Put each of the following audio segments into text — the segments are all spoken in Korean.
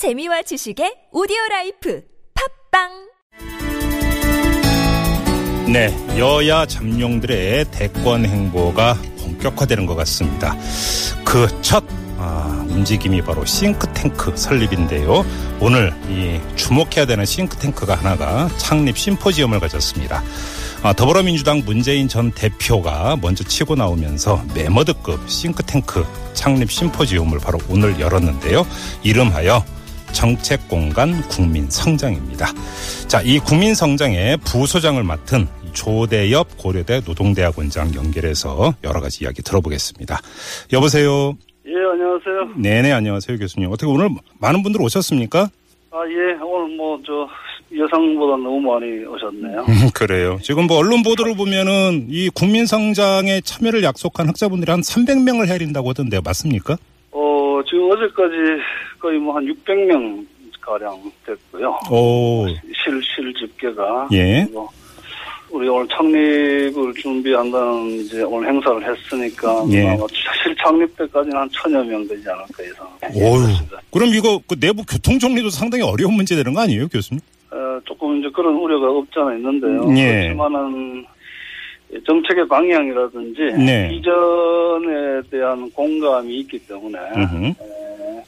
재미와 지식의 오디오 라이프 팟빵 네, 여야 잠룡들의 대권 행보가 본격화되는 것 같습니다. 그첫 아, 움직임이 바로 싱크탱크 설립인데요. 오늘 이 주목해야 되는 싱크탱크가 하나가 창립 심포지엄을 가졌습니다. 아, 더불어민주당 문재인 전 대표가 먼저 치고 나오면서 매머드급 싱크탱크 창립 심포지엄을 바로 오늘 열었는데요. 이름하여 정책 공간 국민 성장입니다. 자, 이 국민 성장의 부소장을 맡은 조대엽 고려대 노동대학원장 연결해서 여러 가지 이야기 들어보겠습니다. 여보세요. 예, 안녕하세요. 네네, 안녕하세요, 교수님. 어떻게 오늘 많은 분들 오셨습니까? 아, 예, 오늘 뭐, 저, 예상보다 너무 많이 오셨네요. 그래요. 지금 뭐 언론 보도를 보면은 이 국민 성장에 참여를 약속한 학자분들이 한 300명을 해린다고 하던데요. 맞습니까? 어, 지금 어제까지 거의 뭐 한 600명 가량 됐고요. 오, 실, 실 집계가. 예. 우리 오늘 창립을 준비한다는 이제 오늘 행사를 했으니까. 예. 아마 실 창립 때까지는 한 천여 명 되지 않을까 예상. 오유. 그럼 이거 그 내부 교통 정리도 상당히 어려운 문제 되는 거 아니에요, 교수님? 어, 조금 이제 그런 우려가 없지 않아 있는데요. 예. 그렇지만은 정책의 방향이라든지 네. 비전에 대한 공감이 있기 때문에. 에,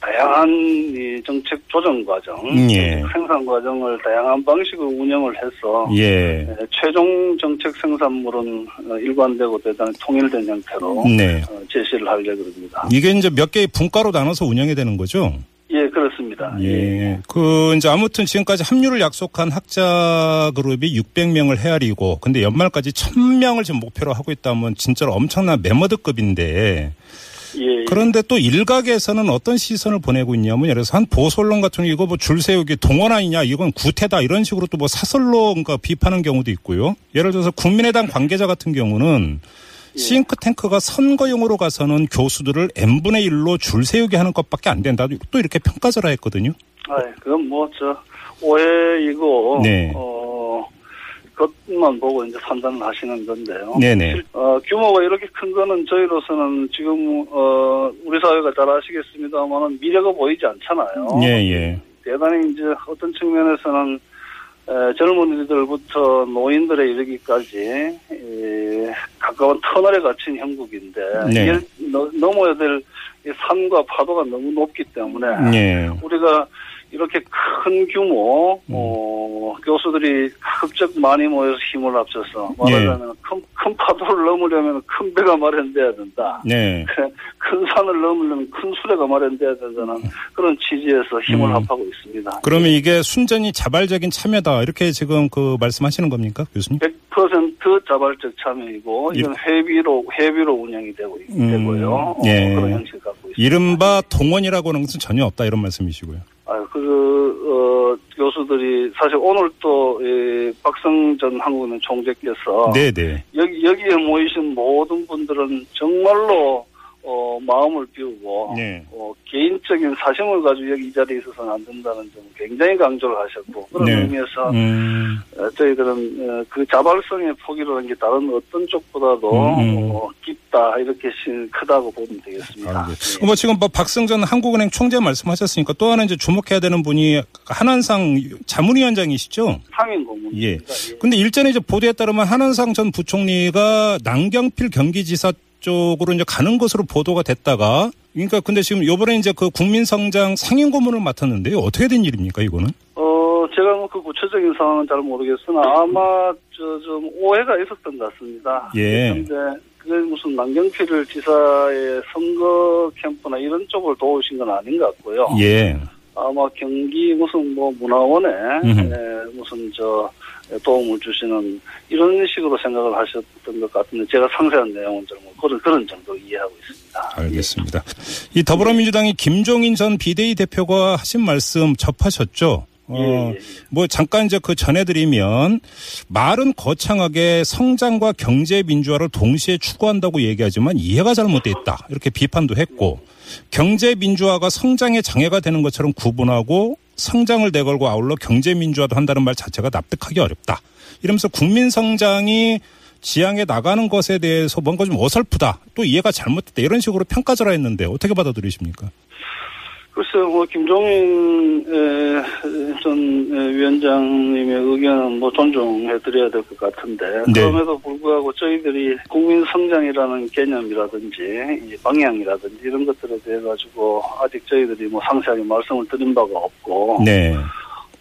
다양한 이 정책 조정 과정, 예. 정책 생산 과정을 다양한 방식으로 운영을 해서 예. 에, 최종 정책 생산물은 어, 일관되고 대단히 통일된 형태로 네. 어, 제시를 하려 그럽니다. 이게 이제 몇 개의 분과로 나눠서 운영이 되는 거죠? 예, 그렇습니다. 예. 그, 이제 아무튼 지금까지 합류를 약속한 학자 그룹이 600명을 헤아리고, 근데 연말까지 1000명을 지금 목표로 하고 있다면 진짜로 엄청난 메머드급인데, 예, 그런데 또 일각에서는 어떤 시선을 보내고 있냐면, 예를 들어서 한 보수언론 같은 경우 이거 뭐 줄 세우기 동원 아니냐, 이건 구태다, 이런 식으로 또 뭐 사설로 그러니까 비판하는 경우도 있고요. 예를 들어서 국민의당 관계자 같은 경우는 예. 싱크탱크가 선거용으로 가서는 교수들을 n분의 1로 줄 세우게 하는 것밖에 안 된다. 또 이렇게 평가절하 했거든요. 아, 그건 뭐, 저, 오해이고, 네. 어, 그 것만 보고 이제 판단을 하시는 건데요. 네네. 어, 규모가 이렇게 큰 거는 저희로서는 지금, 어, 우리 사회가 잘 아시겠습니다만은 미래가 보이지 않잖아요. 예, 예. 대단히 이제 어떤 측면에서는 에, 젊은이들부터 노인들에 이르기까지 에, 가까운 터널에 갇힌 형국인데 네. 넘- 넘어야 될이 산과 파도가 너무 높기 때문에 예. 우리가 이렇게 큰 규모 음. 어, 교수들이 가급적 많이 모여서 힘을 합쳐서 말하자면 큰, 큰 파도를 넘으려면 큰 배가 마련돼야 된다. 네. 큰 산을 넘으려면 큰 수레가 마련돼야 된다는 그런 취지에서 힘을 음. 합하고 있습니다. 그러면 이게 순전히 자발적인 참여다. 이렇게 지금 그 말씀하시는 겁니까, 교수님? 100% 자발적 참여이고 예. 이건 회비로 회비로 운영이 되고 있- 음, 되고요. 어, 예. 그런 형식 갖고 있습니다. 이른바 동원이라고 하는 것은 전혀 없다. 이런 말씀이시고요. 아, 그, 어, 교수들이 사실 오늘 또, 이 박성 전 한국은행 총재께서 네네. 여기, 여기에 모이신 모든 분들은 정말로 어, 마음을 비우고 네. 어, 개인적인 사심을 가지고 여기 이 자리에 있어서는 안 된다는 점 굉장히 강조를 하셨고 그런 네. 의미에서 음, 어, 저희들은 어, 그 자발성의 포기라는 게 다른 어떤 쪽보다도 음, 음. 어, 깊다 이렇게 신- 크다고 보면 되겠습니다. 알겠습니다. 뭐 지금 뭐 박승전 한국은행 총재 말씀하셨으니까 또 하나 이제 주목해야 되는 분이 한한상 자문위원장이시죠? 상인 고문입니다. 예. 근데 일전에 이제 보도에 따르면 한한상 전 부총리가 남경필 경기지사 쪽으로 이제 가는 것으로 보도가 됐다가 그러니까 근데 지금 요번에 이제 그 국민성장 상임 고문을 맡았는데요. 어떻게 된 일입니까, 이거는? 어, 제가 뭐 그 구체적인 상황은 잘 모르겠으나 아마 저 좀 오해가 있었던 것 같습니다. 예. 그런데 그게 무슨 남경필 지사의 선거 캠프나 이런 쪽을 도우신 건 아닌 것 같고요. 예. 아마 경기 무슨 뭐 문화원에. 에, 무슨 저 도움을 주시는 이런 식으로 생각을 하셨던 것 같은데 제가 상세한 내용은 좀 그런 그런 정도 이해하고 있습니다. 알겠습니다. 이 더불어민주당이 김종인 전 비대위 대표가 하신 말씀 접하셨죠? 어, 예, 예, 예. 뭐 잠깐 이제 그 전해드리면 말은 거창하게 성장과 경제 민주화를 동시에 추구한다고 얘기하지만 이해가 잘못돼 있다 이렇게 비판도 했고 경제 민주화가 성장의 장애가 되는 것처럼 구분하고 성장을 내걸고 아울러 경제 민주화도 한다는 말 자체가 납득하기 어렵다. 이러면서 국민 성장이 지향에 나가는 것에 대해서 뭔가 좀 어설프다. 또 이해가 잘못됐다. 이런 식으로 평가절하 했는데 어떻게 받아들이십니까? 글쎄요, 뭐, 김종인 에, 전 에, 위원장님의 의견은 뭐 존중해드려야 될 것 같은데, 네. 그럼에도 불구하고 저희들이 국민 성장이라는 개념이라든지, 이 방향이라든지 이런 것들에 대해 가지고 아직 저희들이 뭐 상세하게 말씀을 드린 바가 없고, 네.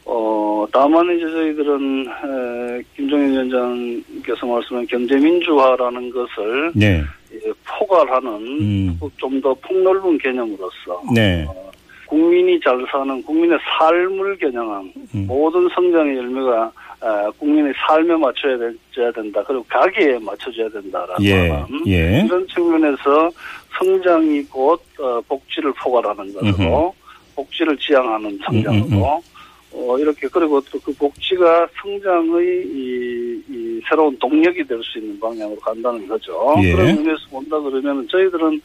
어, 다만 이제 저희들은, 에, 김종인 위원장께서 말씀한 경제민주화라는 것을 네. 예, 포괄하는 음. 좀더 폭넓은 개념으로서 네. 국민이 잘 사는 국민의 삶을 겨냥한 음. 모든 성장의 열매가 아, 국민의 삶에 맞춰야 된다. 그리고 가게에 맞춰져야 된다라는 예. 예. 이런 측면에서 성장이 곧 어, 복지를 포괄하는 것으로 복지를 지향하는 성장으로 음, 음, 음. 어, 이렇게 그리고 또 그 복지가 성장의 이, 이 새로운 동력이 될 수 있는 방향으로 간다는 거죠. 예. 그런 의미에서 본다 그러면 저희들은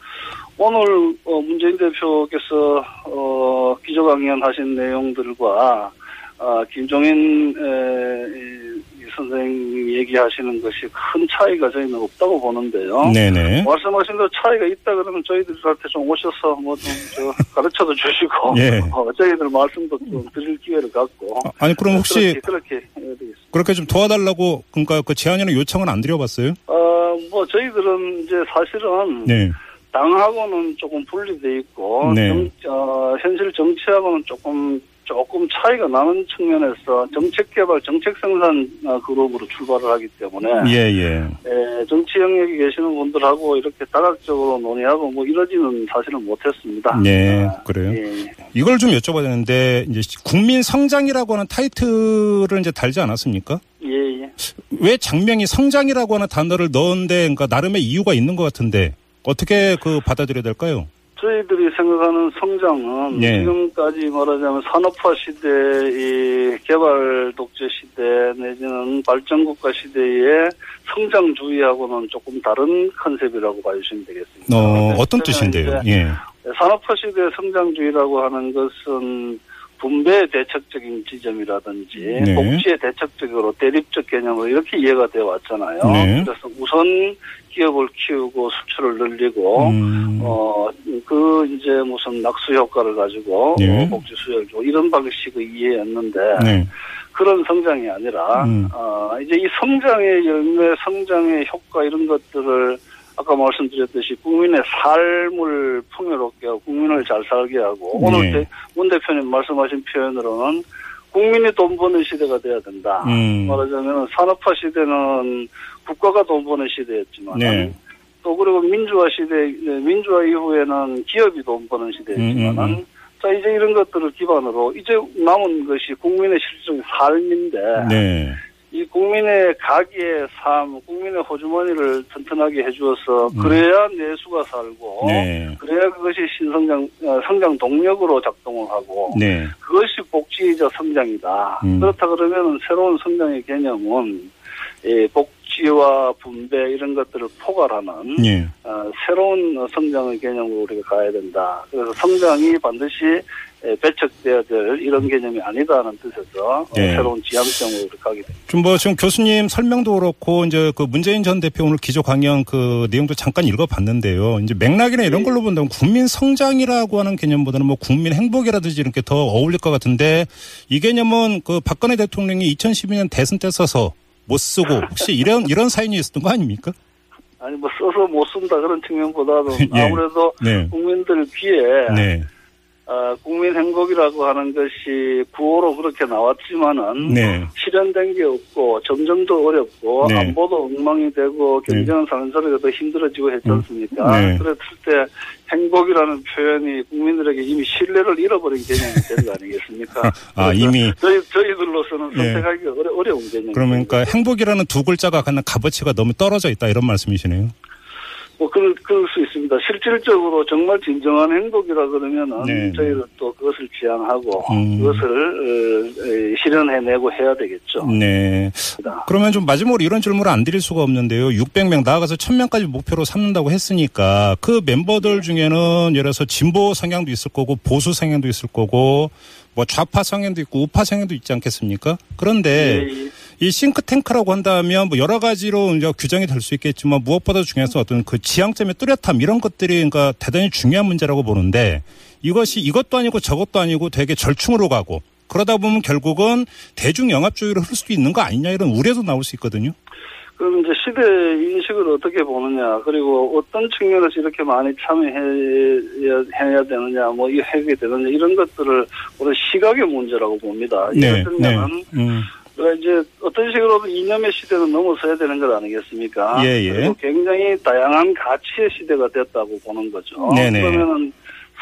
오늘 어, 문재인 대표께서 어, 기조 강연 하신 내용들과 아, 김종인 에, 선생님이 얘기하시는 것이 큰 차이가 저희는 없다고 보는데요. 네네. 말씀하신 대로 차이가 있다 그러면 저희들한테 좀 오셔서 뭐좀저 가르쳐도 주시고 예. 어, 저희들 말씀도 좀 드릴 기회를 갖고 아, 아니 그럼 혹시 그렇게, 그렇게. 그렇게 좀 도와달라고 그러니까 그 제안이나 요청은 안 드려봤어요? 어, 뭐 저희들은 이제 사실은 네. 당하고는 조금 분리돼 있고 네. 정, 어, 현실 정치하고는 조금 조금 차이가 나는 측면에서 정책 개발, 정책 생산 어, 그룹으로 출발을 하기 때문에 예, 예. 에, 정치 영역에 계시는 분들하고 이렇게 다각적으로 논의하고 뭐 이러지는 사실은 못했습니다. 네, 아, 그래요? 예. 이걸 좀 여쭤봐야 되는데 이제 국민 성장이라고 하는 타이틀을 이제 달지 않았습니까? 예, 예. 왜 장명이 성장이라고 하는 단어를 넣은데 그러니까 나름의 이유가 있는 것 같은데 어떻게 그 받아들여야 될까요? 저희들이 생각하는 성장은 예. 지금까지 말하자면 산업화 시대, 이 개발 독재 시대 내지는 발전국가 시대의 성장주의하고는 조금 다른 컨셉이라고 봐주시면 되겠습니다. 어, 네, 어떤 뜻인데요? 이제 예. 산업화 시대 성장주의라고 하는 것은 분배의 대척적인 지점이라든지 네. 복지의 대척적으로 대립적 개념으로 이렇게 이해가 되어 왔잖아요. 네. 그래서 우선 기업을 키우고 수출을 늘리고 음, 어, 그, 이제 무슨 낙수 효과를 가지고, 예. 어, 복지 수혜를 주고, 이런 방식의 이해였는데, 네. 그런 성장이 아니라, 음. 어, 이제 이 성장의 열매, 성장의 효과, 이런 것들을, 아까 말씀드렸듯이 국민의 삶을 풍요롭게 하고, 국민을 잘 살게 하고, 예. 오늘 대, 문 대표님 말씀하신 표현으로는, 국민이 돈 버는 시대가 돼야 된다. 음. 말하자면, 산업화 시대는 국가가 돈 버는 시대였지만, 네. 또 그리고 민주화 시대 민주화 이후에는 기업이 돈 버는 시대였지만은 음, 음, 음. 자 이제 이런 것들을 기반으로 이제 남은 것이 국민의 실질적인 삶인데 네. 이 국민의 가게의 삶, 국민의 호주머니를 튼튼하게 해주어서 음. 그래야 내수가 살고 네. 그래야 그것이 신성장 어, 성장 동력으로 작동을 하고 네. 그것이 복지이자 성장이다. 음. 그렇다 그러면 새로운 성장의 개념은 이복 지와 분배 이런 것들을 포괄하는 예. 어, 새로운 성장의 개념으로 우리가 가야 된다. 그래서 성장이 반드시 에, 배척돼야 될 이런 개념이 아니다는 뜻에서 어, 네. 새로운 지향점으로 이렇게 가게 됩니다. 좀뭐 지금 교수님 설명도 그렇고 이제 그 문재인 전 대표 오늘 기조 강연 그 내용도 잠깐 읽어봤는데요. 이제 맥락이나 이런 네. 걸로 본다면 국민 성장이라고 하는 개념보다는 뭐 국민 행복이라든지 이렇게 더 어울릴 것 같은데 이 개념은 그 박근혜 대통령이 2012년 대선 때 써서 못 쓰고 혹시 이런 이런 사인이 있었던 거 아닙니까? 아니 뭐 써서 못 쓴다 그런 측면보다도 예. 아무래도 네. 국민들 귀에 네. 어, 국민 행복이라고 하는 것이 구호로 그렇게 나왔지만은 네. 실현된 게 없고 점점 더 어렵고 네. 안보도 엉망이 되고 네. 경제는 사는 소리가 더 힘들어지고 했지 않습니까? 네. 그랬을 때 행복이라는 표현이 국민들에게 이미 신뢰를 잃어버린 개념이 된 거 아니겠습니까? 아, 이미. 저희 저희들로서는 네. 선택하기가 어려, 어려운 개념. 그러니까 행복이라는 두 글자가 갖는 값어치가 너무 떨어져 있다 이런 말씀이시네요. 뭐 그럴, 그럴 수 있습니다. 실질적으로 정말 진정한 행복이라 그러면은 네. 저희들 또 그것을 지향하고 음. 그것을 어, 에, 실현해내고 해야 되겠죠. 네. 그러면 좀 마지막으로 이런 질문을 안 드릴 수가 없는데요. 600명 나아가서 1000명까지 목표로 삼는다고 했으니까 그 멤버들 중에는 예를 들어서 진보 성향도 있을 거고 보수 성향도 있을 거고 뭐 좌파 성향도 있고 우파 성향도 있지 않겠습니까? 그런데 예, 예. 이 싱크탱크라고 한다면 뭐 여러 가지로 이제 규정이 될 수 있겠지만 무엇보다 중요해서 어떤 그 지향점의 뚜렷함 이런 것들이 그러니까 대단히 중요한 문제라고 보는데 이것이 이것도 아니고 저것도 아니고 되게 절충으로 가고 그러다 보면 결국은 대중 영합주의로 흐를 수도 있는 거 아니냐 이런 우려도 나올 수 있거든요. 그럼 이제 시대 인식을 어떻게 보느냐, 그리고 어떤 측면에서 이렇게 많이 참여해야 되느냐, 뭐, 이 해결이 되느냐, 이런 것들을 오늘 시각의 문제라고 봅니다. 네, 예를 들면, 음. 그 이제 어떤 식으로든 이념의 시대는 넘어서야 되는 것 아니겠습니까? 예, 예. 그리고 굉장히 다양한 가치의 시대가 됐다고 보는 거죠. 네네. 그러면은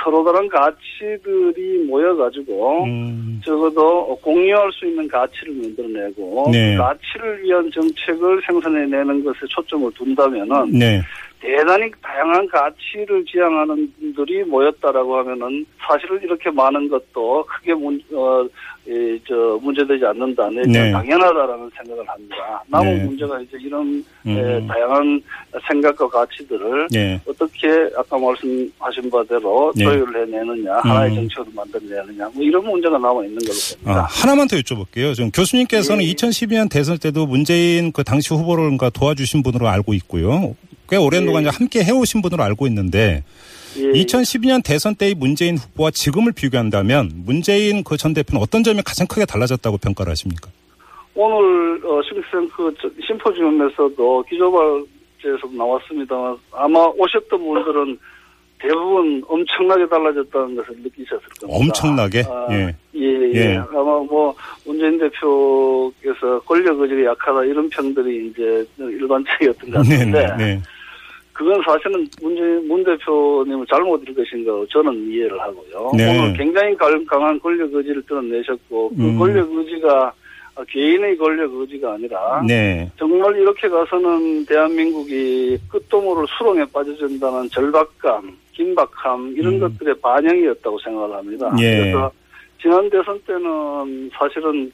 서로 다른 가치들이 모여가지고 음. 적어도 공유할 수 있는 가치를 만들어내고 네. 그 가치를 위한 정책을 생산해내는 것에 초점을 둔다면은 네. 대단히 다양한 가치를 지향하는 분들이 모였다라고 하면은 사실은 이렇게 많은 것도 크게 문, 어, 이, 저, 문제되지 않는다. 네. 네. 당연하다라는 생각을 합니다. 남은 네. 문제가 이제 이런 음. 에, 다양한 생각과 가치들을 네. 어떻게 아까 말씀하신 바대로 네. 조율을 해내느냐, 하나의 음. 정책으로 만들어내느냐, 뭐 이런 문제가 남아 있는 걸로 아, 봅니다. 하나만 더 여쭤볼게요. 지금 교수님께서는 예. 2012년 대선 때도 문재인 그 당시 후보를 도와주신 분으로 알고 있고요. 꽤 오랜 예. 동안 이제 함께 해오신 분으로 알고 있는데 예. 2012년 대선 때의 문재인 후보와 지금을 비교한다면 문재인 그 전 대표는 어떤 점이 가장 크게 달라졌다고 평가를 하십니까? 오늘 어, 싱크탱크 저- 심포지움에서도 기조발제에서 나왔습니다만 아마 오셨던 분들은 대부분 엄청나게 달라졌다는 것을 느끼셨을 겁니다. 엄청나게? 아, 예. 예, 예. 예. 아마 뭐 문재인 대표께서 권력 의지가 약하다 이런 평들이 이제 일반적이었던 것 네, 같은데 네, 네. 그건 사실은 문재인 문 대표님을 잘못 읽으신 거 저는 이해를 하고요. 네. 오늘 굉장히 강- 강한 권력 의지를 드러내셨고 그 음. 권력 의지가 개인의 권력 의지가 아니라 네. 정말 이렇게 가서는 대한민국이 끝도 모를 수렁에 빠져든다는 절박감, 긴박함 이런 음. 것들의 반영이었다고 생각을 합니다. 예. 그래서 지난 대선 때는 사실은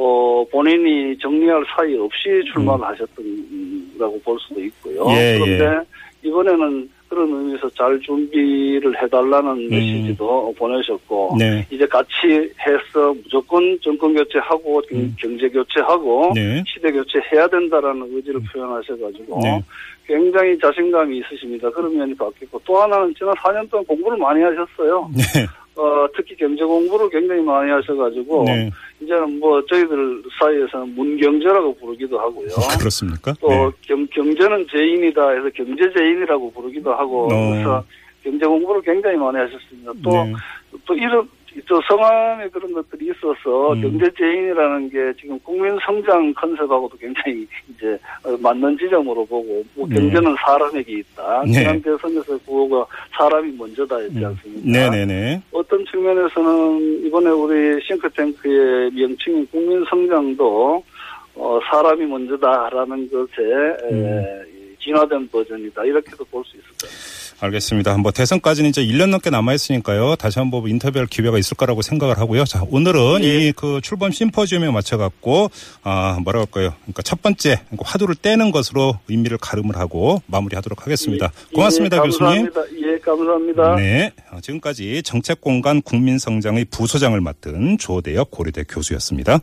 어 본인이 정리할 사이 없이 출마를 하셨던라고 볼 수도 있고요. 음. 예, 그런데 이번에는 그런 의미에서 잘 준비를 해달라는 메시지도 보내셨고 네. 이제 같이 해서 무조건 정권 교체하고 음. 경제 교체하고 네. 시대 교체해야 된다라는 의지를 표현하셔가지고 네. 굉장히 자신감이 있으십니다. 그런 면이 바뀌고 또 하나는 지난 4년 동안 공부를 많이 하셨어요. 네. 어, 특히 경제 공부를 굉장히 많이 하셔가지고 네. 이제는 뭐 저희들 사이에서는 문경제라고 부르기도 하고요. 그렇습니까? 또 네. 경, 경제는 죄인이다 해서 경제죄인이라고 부르기도 하고 어. 그래서 경제 공부를 굉장히 많이 하셨습니다. 또 네. 또 이런 또 성함에 그런 것들이 있어서 음. 경제재인이라는 게 지금 국민 성장 컨셉하고도 굉장히 이제 어, 맞는 지점으로 보고 뭐 네. 경제는 사람에게 있다. 네. 지난 대선에서 구호가 사람이 먼저다 했지 않습니까? 네네네. 어떤 측면에서는 이번에 우리 싱크탱크의 명칭인 국민 성장도 어, 사람이 먼저다라는 것에 음. 에, 진화된 버전이다 이렇게도 볼 수 있을 거예요. 알겠습니다. 뭐 대선까지는 이제 1년 넘게 남아있으니까요. 다시 한번 인터뷰할 기회가 있을 거라고 생각을 하고요. 자, 오늘은 네. 이그 출범 심포지움에 맞춰갖고, 아, 뭐라 할까요. 그러니까 첫 번째 화두를 떼는 것으로 의미를 가름을 하고 마무리하도록 하겠습니다. 고맙습니다, 예, 교수님. 감사합니다. 예, 감사합니다. 네. 어, 지금까지 정책공간 국민성장의 부소장을 맡은 조대엽 고려대 교수였습니다.